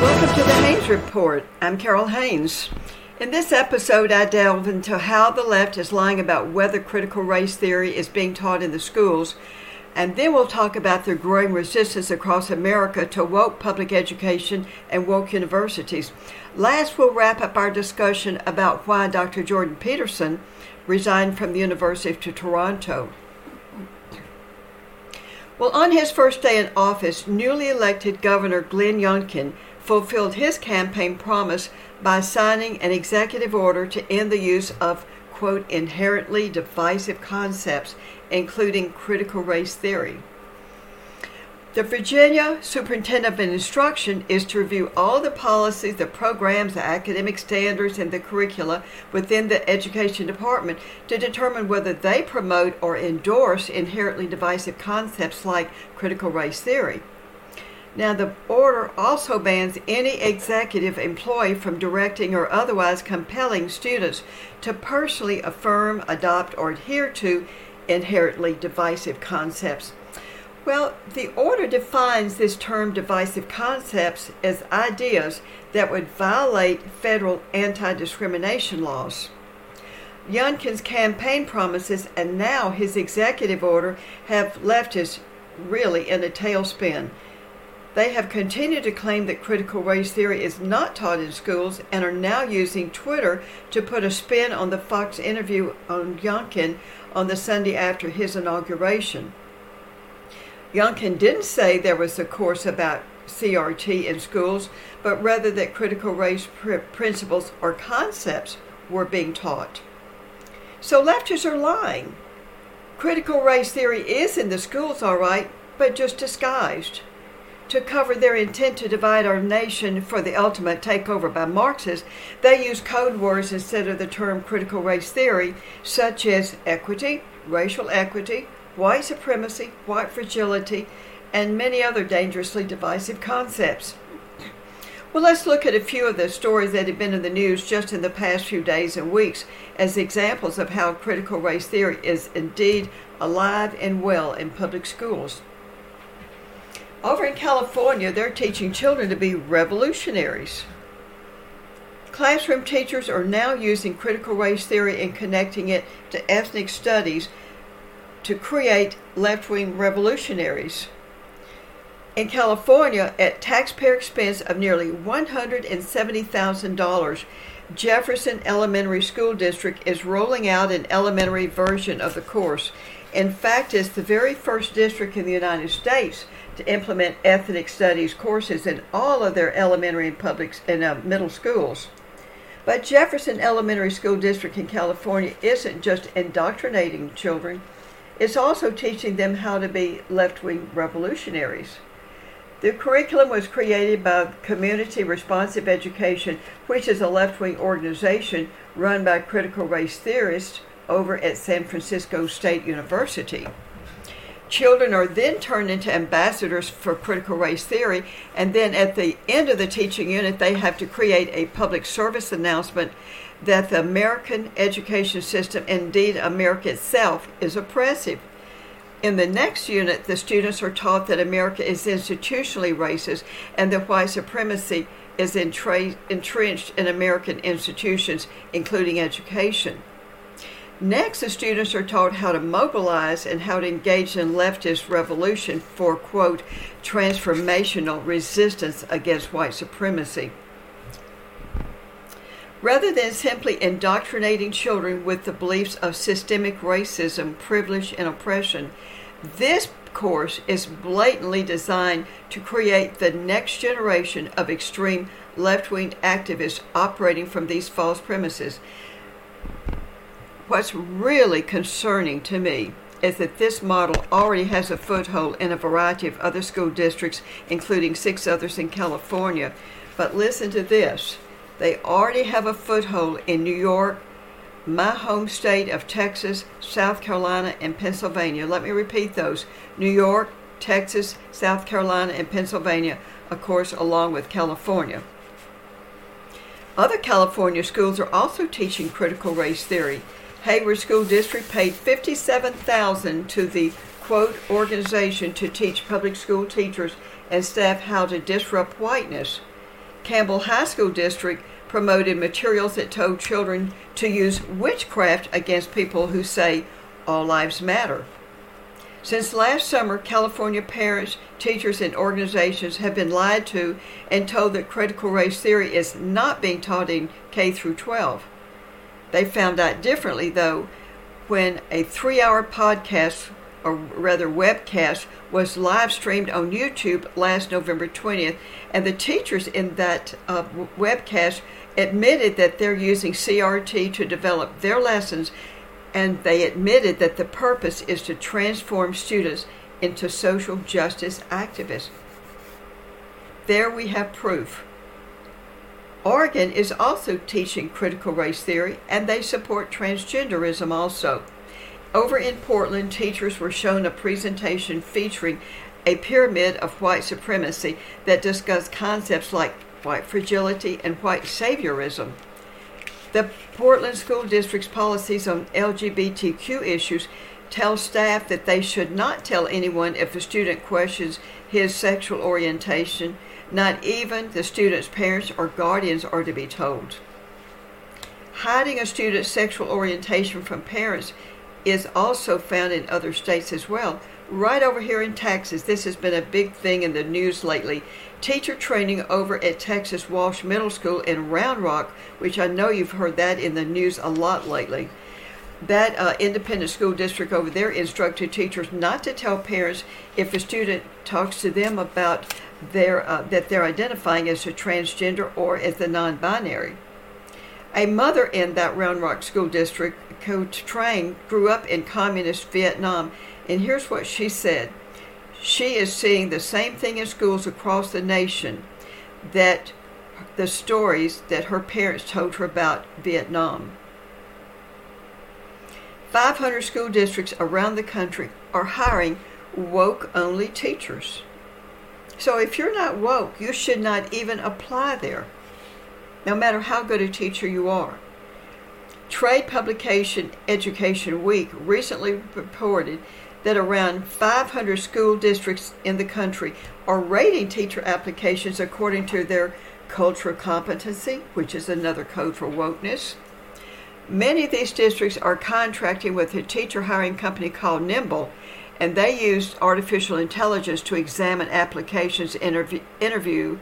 Welcome to the Haynes Report. I'm Carole Haynes. In this episode, I delve into how the left is lying about whether critical race theory is being taught in the schools, and then we'll talk about the growing resistance across America to woke public education and woke universities. Last, we'll wrap up our discussion about why Dr. Jordan Peterson resigned from the University of Toronto. Well, on his first day in office, newly elected Governor Glenn Youngkin fulfilled his campaign promise by signing an executive order to end the use of, quote, inherently divisive concepts, including critical race theory. The Virginia Superintendent of Instruction is to review all the policies, the programs, the academic standards, and the curricula within the Education Department to determine whether they promote or endorse inherently divisive concepts like critical race theory. Now, the order also bans any executive employee from directing or otherwise compelling students to personally affirm, adopt, or adhere to inherently divisive concepts. Well, the order defines this term divisive concepts as ideas that would violate federal anti discrimination laws. Youngkin's campaign promises and now his executive order have left us really in a tailspin. They have continued to claim that critical race theory is not taught in schools and are now using Twitter to put a spin on the Fox interview on Youngkin on the Sunday after his inauguration. Youngkin didn't say there was a course about CRT in schools, but rather that critical race pr- principles or concepts were being taught. So leftists are lying. Critical race theory is in the schools, all right, but just disguised to cover their intent to divide our nation for the ultimate takeover by Marxists, they use code words instead of the term critical race theory, such as equity, racial equity, white supremacy, white fragility, and many other dangerously divisive concepts. Well, let's look at a few of the stories that have been in the news just in the past few days and weeks as examples of how critical race theory is indeed alive and well in public schools. Over in California, they're teaching children to be revolutionaries. Classroom teachers are now using critical race theory and connecting it to ethnic studies to create left wing revolutionaries. In California, at taxpayer expense of nearly $170,000, Jefferson Elementary School District is rolling out an elementary version of the course. In fact, it's the very first district in the United States to implement ethnic studies courses in all of their elementary and public and uh, middle schools. But Jefferson Elementary School District in California isn't just indoctrinating children, it's also teaching them how to be left wing revolutionaries. The curriculum was created by Community Responsive Education, which is a left wing organization run by critical race theorists over at San Francisco State University. Children are then turned into ambassadors for critical race theory, and then at the end of the teaching unit, they have to create a public service announcement that the American education system, indeed America itself, is oppressive. In the next unit, the students are taught that America is institutionally racist and that white supremacy is entra- entrenched in American institutions, including education. Next, the students are taught how to mobilize and how to engage in leftist revolution for, quote, transformational resistance against white supremacy. Rather than simply indoctrinating children with the beliefs of systemic racism, privilege, and oppression, this course is blatantly designed to create the next generation of extreme left wing activists operating from these false premises. What's really concerning to me is that this model already has a foothold in a variety of other school districts, including six others in California. But listen to this they already have a foothold in New York, my home state of Texas, South Carolina, and Pennsylvania. Let me repeat those New York, Texas, South Carolina, and Pennsylvania, of course, along with California. Other California schools are also teaching critical race theory. Hayward School District paid 57,000 to the quote organization to teach public school teachers and staff how to disrupt whiteness. Campbell High School District promoted materials that told children to use witchcraft against people who say all lives matter. Since last summer, California parents, teachers, and organizations have been lied to and told that critical race theory is not being taught in K through 12. They found out differently, though, when a three hour podcast, or rather webcast, was live streamed on YouTube last November 20th, and the teachers in that uh, webcast admitted that they're using CRT to develop their lessons and they admitted that the purpose is to transform students into social justice activists. There we have proof. Oregon is also teaching critical race theory and they support transgenderism also. Over in Portland, teachers were shown a presentation featuring a pyramid of white supremacy that discussed concepts like white fragility and white saviorism. The Portland School District's policies on LGBTQ issues tell staff that they should not tell anyone if a student questions his sexual orientation. Not even the student's parents or guardians are to be told. Hiding a student's sexual orientation from parents is also found in other states as well. Right over here in Texas, this has been a big thing in the news lately teacher training over at Texas Walsh Middle School in Round Rock, which I know you've heard that in the news a lot lately. That uh, independent school district over there instructed teachers not to tell parents if a student talks to them about their uh, that they're identifying as a transgender or as a non-binary. A mother in that Round Rock school district, Coach Trang, grew up in communist Vietnam, and here's what she said she is seeing the same thing in schools across the nation that the stories that her parents told her about Vietnam. 500 school districts around the country are hiring woke only teachers. So if you're not woke, you should not even apply there, no matter how good a teacher you are. Trade Publication Education Week recently reported that around 500 school districts in the country are rating teacher applications according to their cultural competency, which is another code for wokeness. Many of these districts are contracting with a teacher hiring company called Nimble, and they used artificial intelligence to examine applications interview, interview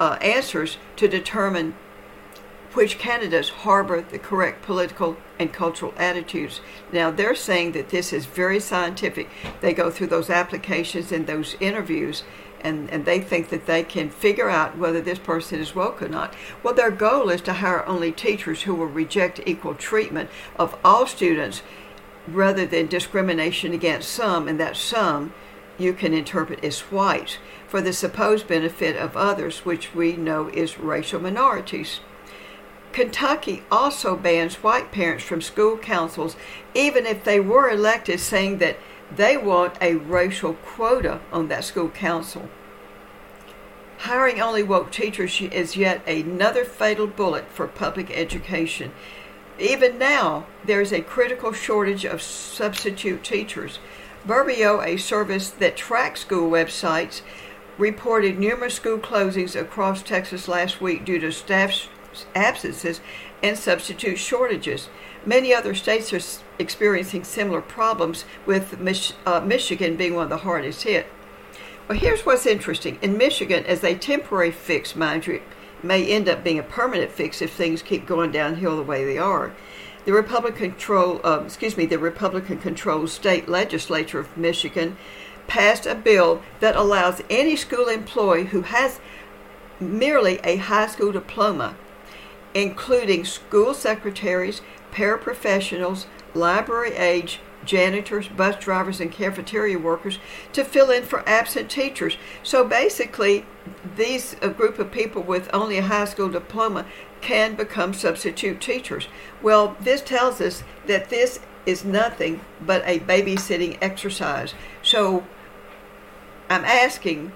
uh, answers to determine which candidates harbor the correct political and cultural attitudes. Now, they're saying that this is very scientific. They go through those applications and those interviews, and, and they think that they can figure out whether this person is woke or not. Well, their goal is to hire only teachers who will reject equal treatment of all students rather than discrimination against some, and that some you can interpret as white for the supposed benefit of others, which we know is racial minorities. Kentucky also bans white parents from school councils, even if they were elected, saying that they want a racial quota on that school council. Hiring only woke teachers is yet another fatal bullet for public education. Even now, there is a critical shortage of substitute teachers. Burbio, a service that tracks school websites, reported numerous school closings across Texas last week due to staff absences and substitute shortages. Many other states are experiencing similar problems, with Mich- uh, Michigan being one of the hardest hit. Well, here's what's interesting. In Michigan, as a temporary fix, mind you, may end up being a permanent fix if things keep going downhill the way they are. The Republican control, uh, excuse me, the Republican controlled state legislature of Michigan passed a bill that allows any school employee who has merely a high school diploma including school secretaries, paraprofessionals, library aides, janitors, bus drivers, and cafeteria workers to fill in for absent teachers. So basically, these a group of people with only a high school diploma can become substitute teachers. Well, this tells us that this is nothing but a babysitting exercise. So I'm asking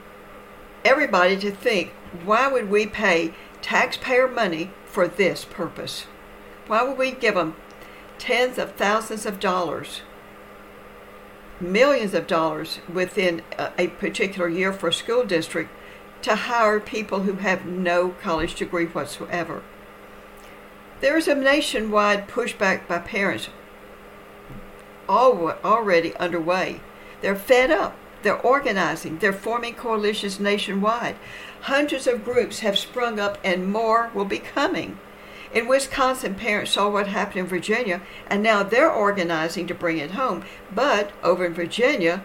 everybody to think why would we pay taxpayer money for this purpose? Why would we give them tens of thousands of dollars, millions of dollars within a, particular year for a school district to hire people who have no college degree whatsoever. There is a nationwide pushback by parents already underway. They're fed up. They're organizing. They're forming coalitions nationwide. Hundreds of groups have sprung up, and more will be coming. In Wisconsin, parents saw what happened in Virginia, and now they're organizing to bring it home. But over in Virginia,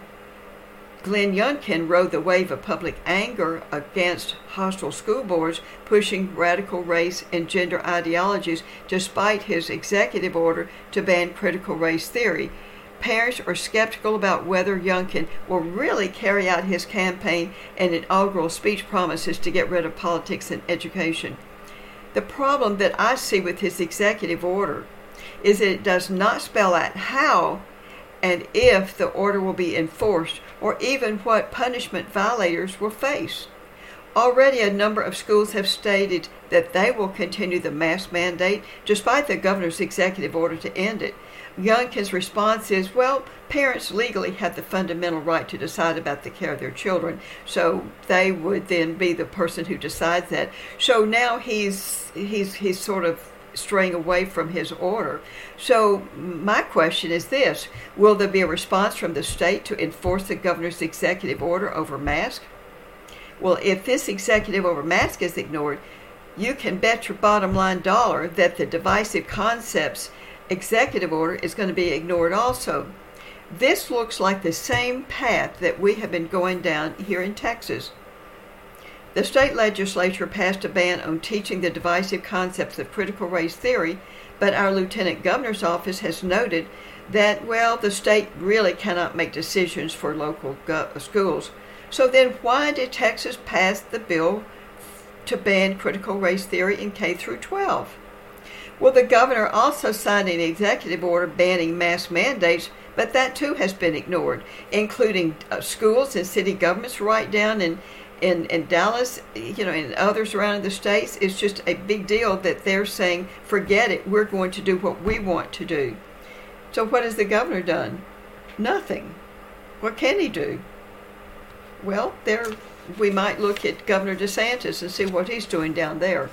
Glenn Youngkin rode the wave of public anger against hostile school boards pushing radical race and gender ideologies despite his executive order to ban critical race theory. Parents are skeptical about whether Youngkin will really carry out his campaign and inaugural speech promises to get rid of politics and education. The problem that I see with his executive order is that it does not spell out how and if the order will be enforced or even what punishment violators will face. Already, a number of schools have stated that they will continue the mask mandate despite the governor's executive order to end it. Youngkin's response is, well, parents legally have the fundamental right to decide about the care of their children, so they would then be the person who decides that. So now he's he's he's sort of straying away from his order. So, my question is this Will there be a response from the state to enforce the governor's executive order over mask? Well, if this executive over mask is ignored, you can bet your bottom line dollar that the divisive concepts executive order is going to be ignored also. This looks like the same path that we have been going down here in Texas. The state legislature passed a ban on teaching the divisive concepts of critical race theory, but our lieutenant governor's office has noted that, well, the state really cannot make decisions for local go- schools. So then, why did Texas pass the bill to ban critical race theory in K through 12? Well, the governor also signed an executive order banning mask mandates, but that too has been ignored, including uh, schools and city governments right down in in, in Dallas, you know, and others around the states, it's just a big deal that they're saying, forget it, we're going to do what we want to do. So, what has the governor done? Nothing. What can he do? Well, there we might look at Governor DeSantis and see what he's doing down there.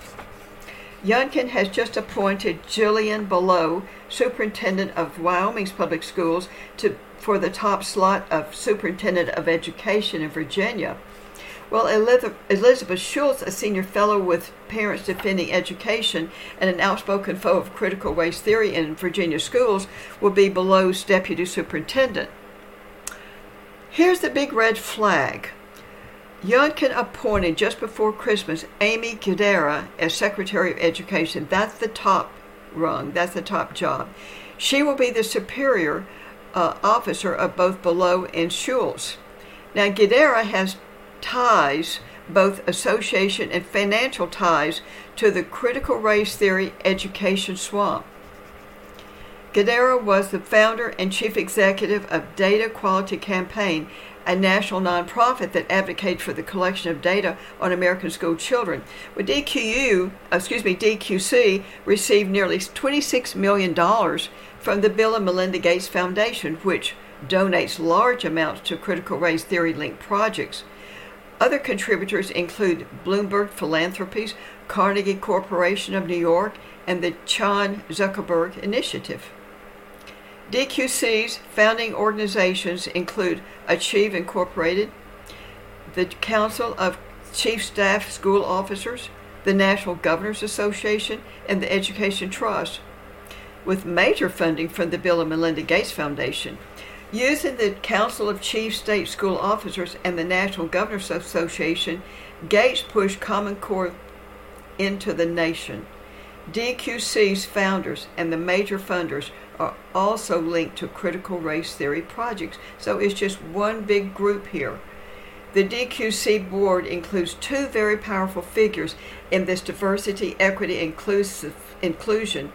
Youngkin has just appointed Jillian Balow, superintendent of Wyoming's public schools, to for the top slot of superintendent of education in Virginia. Well, Elizabeth Schultz, a senior fellow with Parents Defending Education and an outspoken foe of critical race theory in Virginia schools, will be Balow's deputy superintendent. Here's the big red flag. Youngkin appointed just before Christmas Aimee Guidera as Secretary of Education. That's the top rung, that's the top job. She will be the superior uh, officer of both Balow and Schultz. Now, Guidera has ties, both association and financial ties, to the critical race theory education swamp. Guidera was the founder and chief executive of Data Quality Campaign, a national nonprofit that advocates for the collection of data on American school children. Well, DQU, uh, excuse me, DQC received nearly $26 million from the Bill and Melinda Gates Foundation, which donates large amounts to critical race theory linked projects. Other contributors include Bloomberg Philanthropies, Carnegie Corporation of New York, and the Chan Zuckerberg Initiative. DQC's founding organizations include Achieve Incorporated, the Council of Chief Staff School Officers, the National Governors Association, and the Education Trust, with major funding from the Bill and Melinda Gates Foundation. Using the Council of Chief State School Officers and the National Governors Association, Gates pushed Common Core into the nation. DQC's founders and the major funders are also linked to critical race theory projects, so it's just one big group here. The DQC board includes two very powerful figures in this diversity, equity, inclusive, inclusion.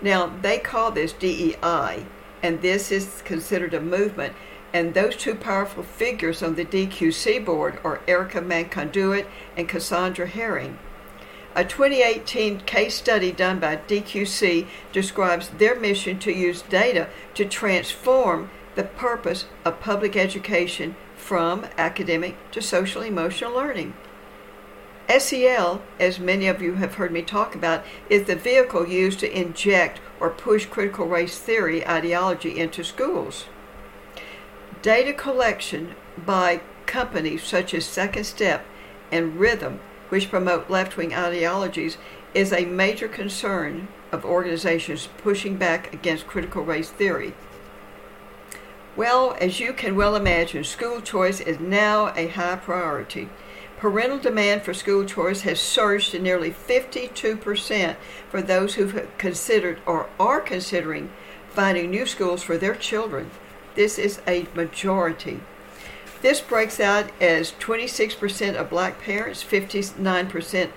Now, they call this DEI, and this is considered a movement. And those two powerful figures on the DQC board are Erika McConduit and Cassandra Herring. A 2018 case study done by DQC describes their mission to use data to transform the purpose of public education from academic to social emotional learning. SEL, as many of you have heard me talk about, is the vehicle used to inject or push critical race theory ideology into schools. Data collection by companies such as Second Step and Rhithm, which promote left wing ideologies, is a major concern of organizations pushing back against critical race theory. Well, as you can well imagine, school choice is now a high priority. Parental demand for school choice has surged to nearly 52% for those who've considered or are considering finding new schools for their children. This is a majority. This breaks out as 26% of black parents, 59%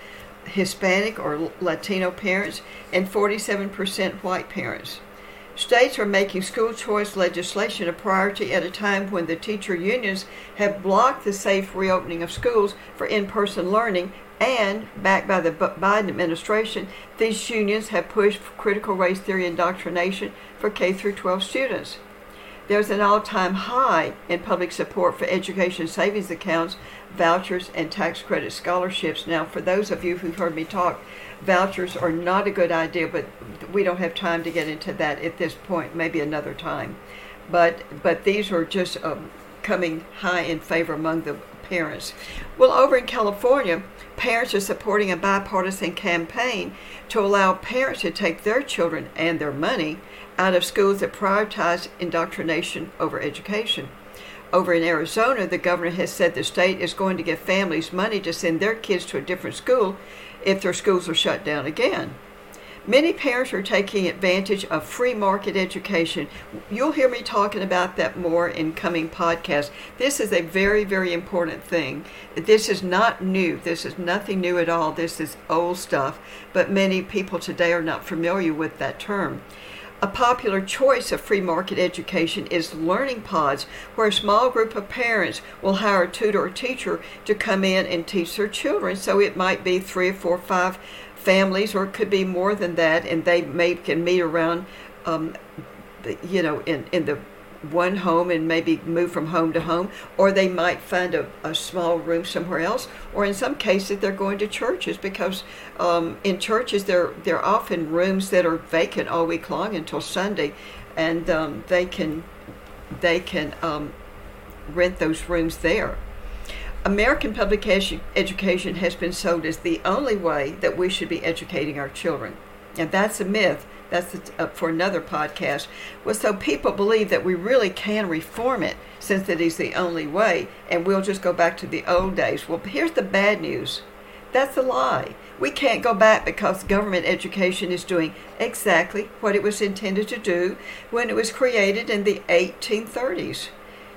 Hispanic or Latino parents, and 47% white parents. States are making school choice legislation a priority at a time when the teacher unions have blocked the safe reopening of schools for in person learning, and, backed by the Biden administration, these unions have pushed critical race theory indoctrination for K 12 students. There's an all time high in public support for education savings accounts, vouchers, and tax credit scholarships. Now, for those of you who've heard me talk, vouchers are not a good idea, but we don't have time to get into that at this point, maybe another time. But, but these are just um, coming high in favor among the parents. Well, over in California, parents are supporting a bipartisan campaign to allow parents to take their children and their money out of schools that prioritize indoctrination over education. Over in Arizona, the governor has said the state is going to give families money to send their kids to a different school if their schools are shut down again. Many parents are taking advantage of free market education. You'll hear me talking about that more in coming podcasts. This is a very, very important thing. This is not new. This is nothing new at all. This is old stuff, but many people today are not familiar with that term. A popular choice of free market education is learning pods, where a small group of parents will hire a tutor or teacher to come in and teach their children. So it might be three or four or five families, or it could be more than that, and they may can meet around, um, you know, in, in the one home and maybe move from home to home, or they might find a, a small room somewhere else, or in some cases they're going to churches because um, in churches there there are often rooms that are vacant all week long until Sunday, and um, they can they can um, rent those rooms there. American public education has been sold as the only way that we should be educating our children, and that's a myth that's up uh, for another podcast, was so people believe that we really can reform it since it is the only way and we'll just go back to the old days. Well, here's the bad news. That's a lie. We can't go back because government education is doing exactly what it was intended to do when it was created in the 1830s.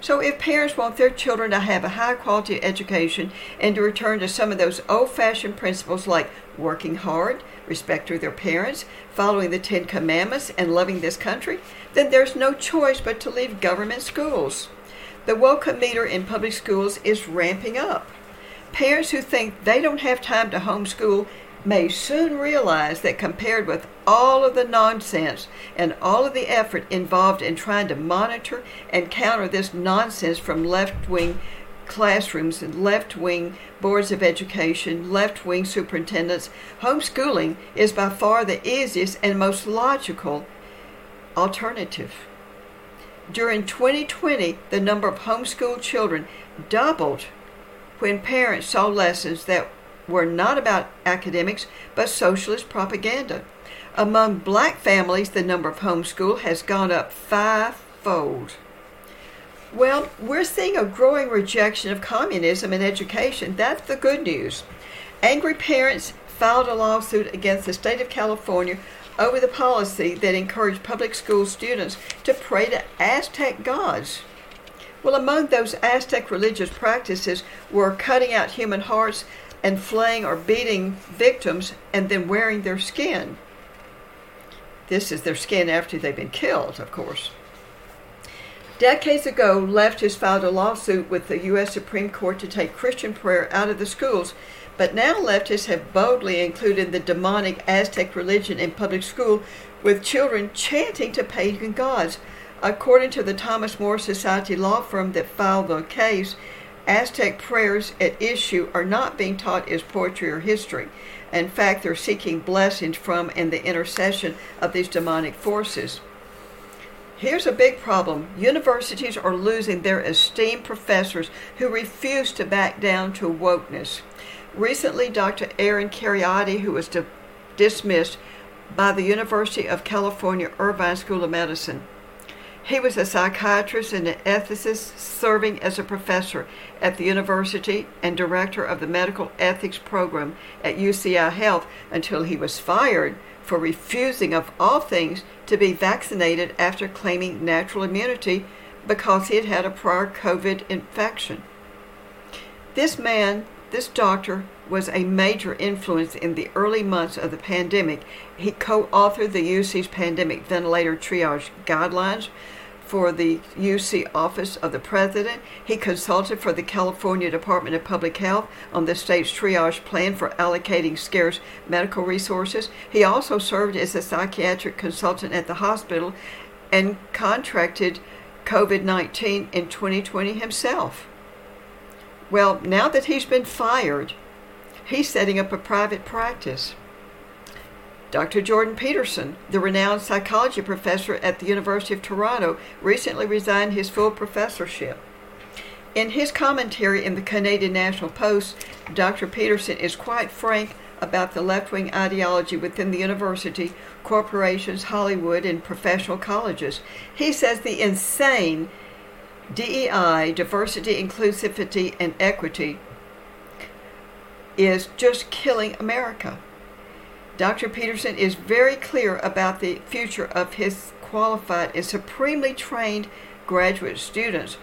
So, if parents want their children to have a high quality education and to return to some of those old fashioned principles like working hard, respect respecting their parents, following the Ten Commandments, and loving this country, then there's no choice but to leave government schools. The welcome meter in public schools is ramping up. Parents who think they don't have time to homeschool may soon realize that compared with all of the nonsense and all of the effort involved in trying to monitor and counter this nonsense from left wing classrooms and left wing boards of education, left wing superintendents, homeschooling is by far the easiest and most logical alternative. During 2020, the number of homeschooled children doubled when parents saw lessons that were not about academics but socialist propaganda. Among black families, the number of homeschool has gone up fivefold. Well, we're seeing a growing rejection of communism in education. That's the good news. Angry parents filed a lawsuit against the state of California over the policy that encouraged public school students to pray to Aztec gods. Well, among those Aztec religious practices were cutting out human hearts and flaying or beating victims and then wearing their skin. This is their skin after they've been killed, of course. Decades ago, leftists filed a lawsuit with the U.S. Supreme Court to take Christian prayer out of the schools, but now leftists have boldly included the demonic Aztec religion in public school with children chanting to pagan gods. According to the Thomas More Society law firm that filed the case, Aztec prayers at issue are not being taught as poetry or history. In fact, they're seeking blessings from and the intercession of these demonic forces. Here's a big problem. Universities are losing their esteemed professors who refuse to back down to wokeness. Recently, Dr. Aaron Kheriaty, who was di- dismissed by the University of California Irvine School of Medicine, he was a psychiatrist and an ethicist serving as a professor at the university and director of the medical ethics program at UCI Health until he was fired for refusing, of all things, to be vaccinated after claiming natural immunity because he had had a prior COVID infection. This man, this doctor, was a major influence in the early months of the pandemic. He co authored the UC's pandemic ventilator triage guidelines for the UC Office of the President. He consulted for the California Department of Public Health on the state's triage plan for allocating scarce medical resources. He also served as a psychiatric consultant at the hospital and contracted COVID 19 in 2020 himself. Well, now that he's been fired, he's setting up a private practice. Dr. Jordan Peterson, the renowned psychology professor at the University of Toronto, recently resigned his full professorship. In his commentary in the Canadian National Post, Dr. Peterson is quite frank about the left wing ideology within the university, corporations, Hollywood, and professional colleges. He says the insane DEI, diversity, inclusivity, and equity, is just killing America. Dr. Peterson is very clear about the future of his qualified and supremely trained graduate students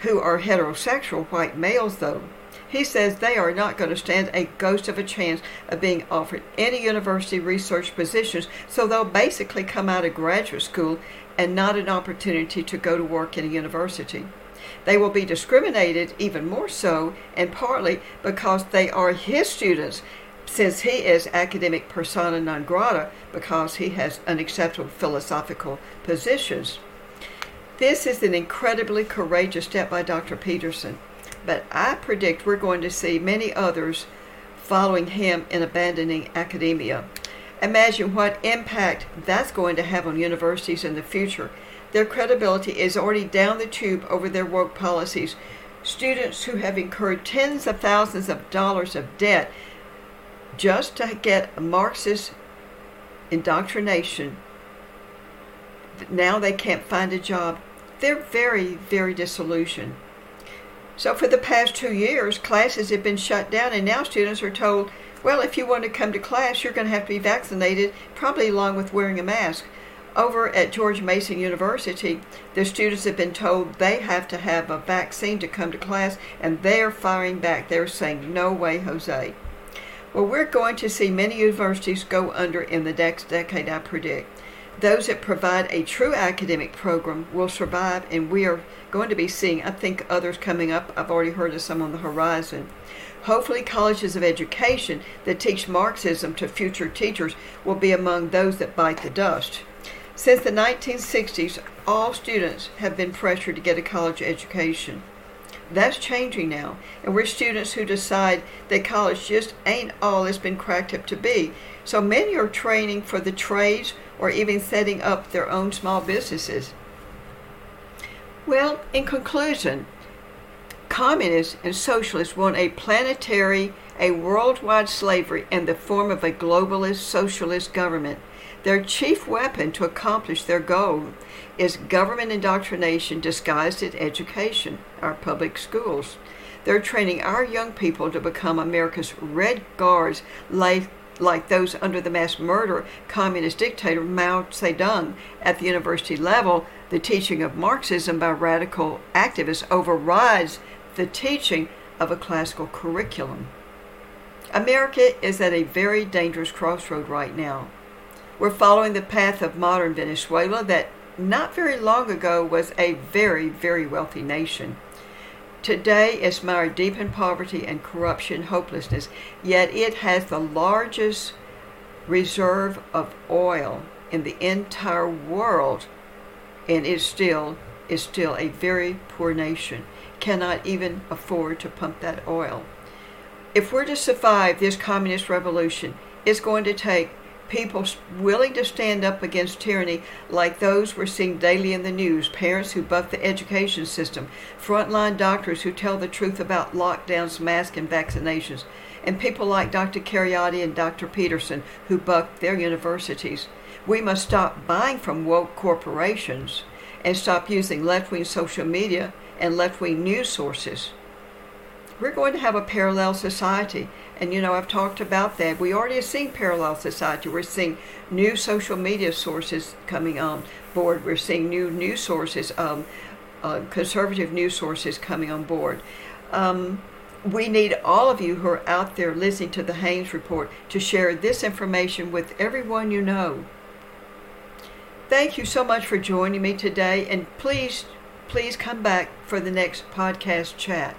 who are heterosexual white males, though. He says they are not going to stand a ghost of a chance of being offered any university research positions, so they'll basically come out of graduate school and not an opportunity to go to work in a university. They will be discriminated even more so, and partly because they are his students since he is academic persona non grata because he has unacceptable philosophical positions. This is an incredibly courageous step by Dr. Peterson, but I predict we're going to see many others following him in abandoning academia. Imagine what impact that's going to have on universities in the future. Their credibility is already down the tube over their woke policies. Students who have incurred tens of thousands of dollars of debt just to get Marxist indoctrination, now they can't find a job. They're very, very disillusioned. So, for the past two years, classes have been shut down, and now students are told, well, if you want to come to class, you're going to have to be vaccinated, probably along with wearing a mask. Over at George Mason University, the students have been told they have to have a vaccine to come to class, and they're firing back. They're saying, no way, Jose. Well, we're going to see many universities go under in the next decade, I predict. Those that provide a true academic program will survive, and we are going to be seeing, I think, others coming up. I've already heard of some on the horizon. Hopefully, colleges of education that teach Marxism to future teachers will be among those that bite the dust. Since the 1960s, all students have been pressured to get a college education. That's changing now, and we're students who decide that college just ain't all it's been cracked up to be. So many are training for the trades or even setting up their own small businesses. Well, in conclusion, communists and socialists want a planetary, a worldwide slavery in the form of a globalist socialist government. Their chief weapon to accomplish their goal is government indoctrination disguised as education, our public schools. They're training our young people to become America's red guards, like, like those under the mass murder communist dictator Mao Zedong. At the university level, the teaching of Marxism by radical activists overrides the teaching of a classical curriculum. America is at a very dangerous crossroad right now. We're following the path of modern Venezuela that not very long ago was a very, very wealthy nation. Today is mired deep in poverty and corruption, hopelessness, yet it has the largest reserve of oil in the entire world, and is still is still a very poor nation. cannot even afford to pump that oil. If we're to survive this communist revolution, it's going to take people willing to stand up against tyranny like those we're seeing daily in the news parents who buck the education system, frontline doctors who tell the truth about lockdowns, masks, and vaccinations, and people like Dr. Kheriaty and Dr. Peterson who buck their universities. We must stop buying from woke corporations and stop using left wing social media and left wing news sources. We're going to have a parallel society. And you know, I've talked about that. We already have seen parallel society. We're seeing new social media sources coming on board. We're seeing new news sources, um, uh, conservative news sources coming on board. Um, we need all of you who are out there listening to the Haynes Report to share this information with everyone you know. Thank you so much for joining me today, and please, please come back for the next podcast chat.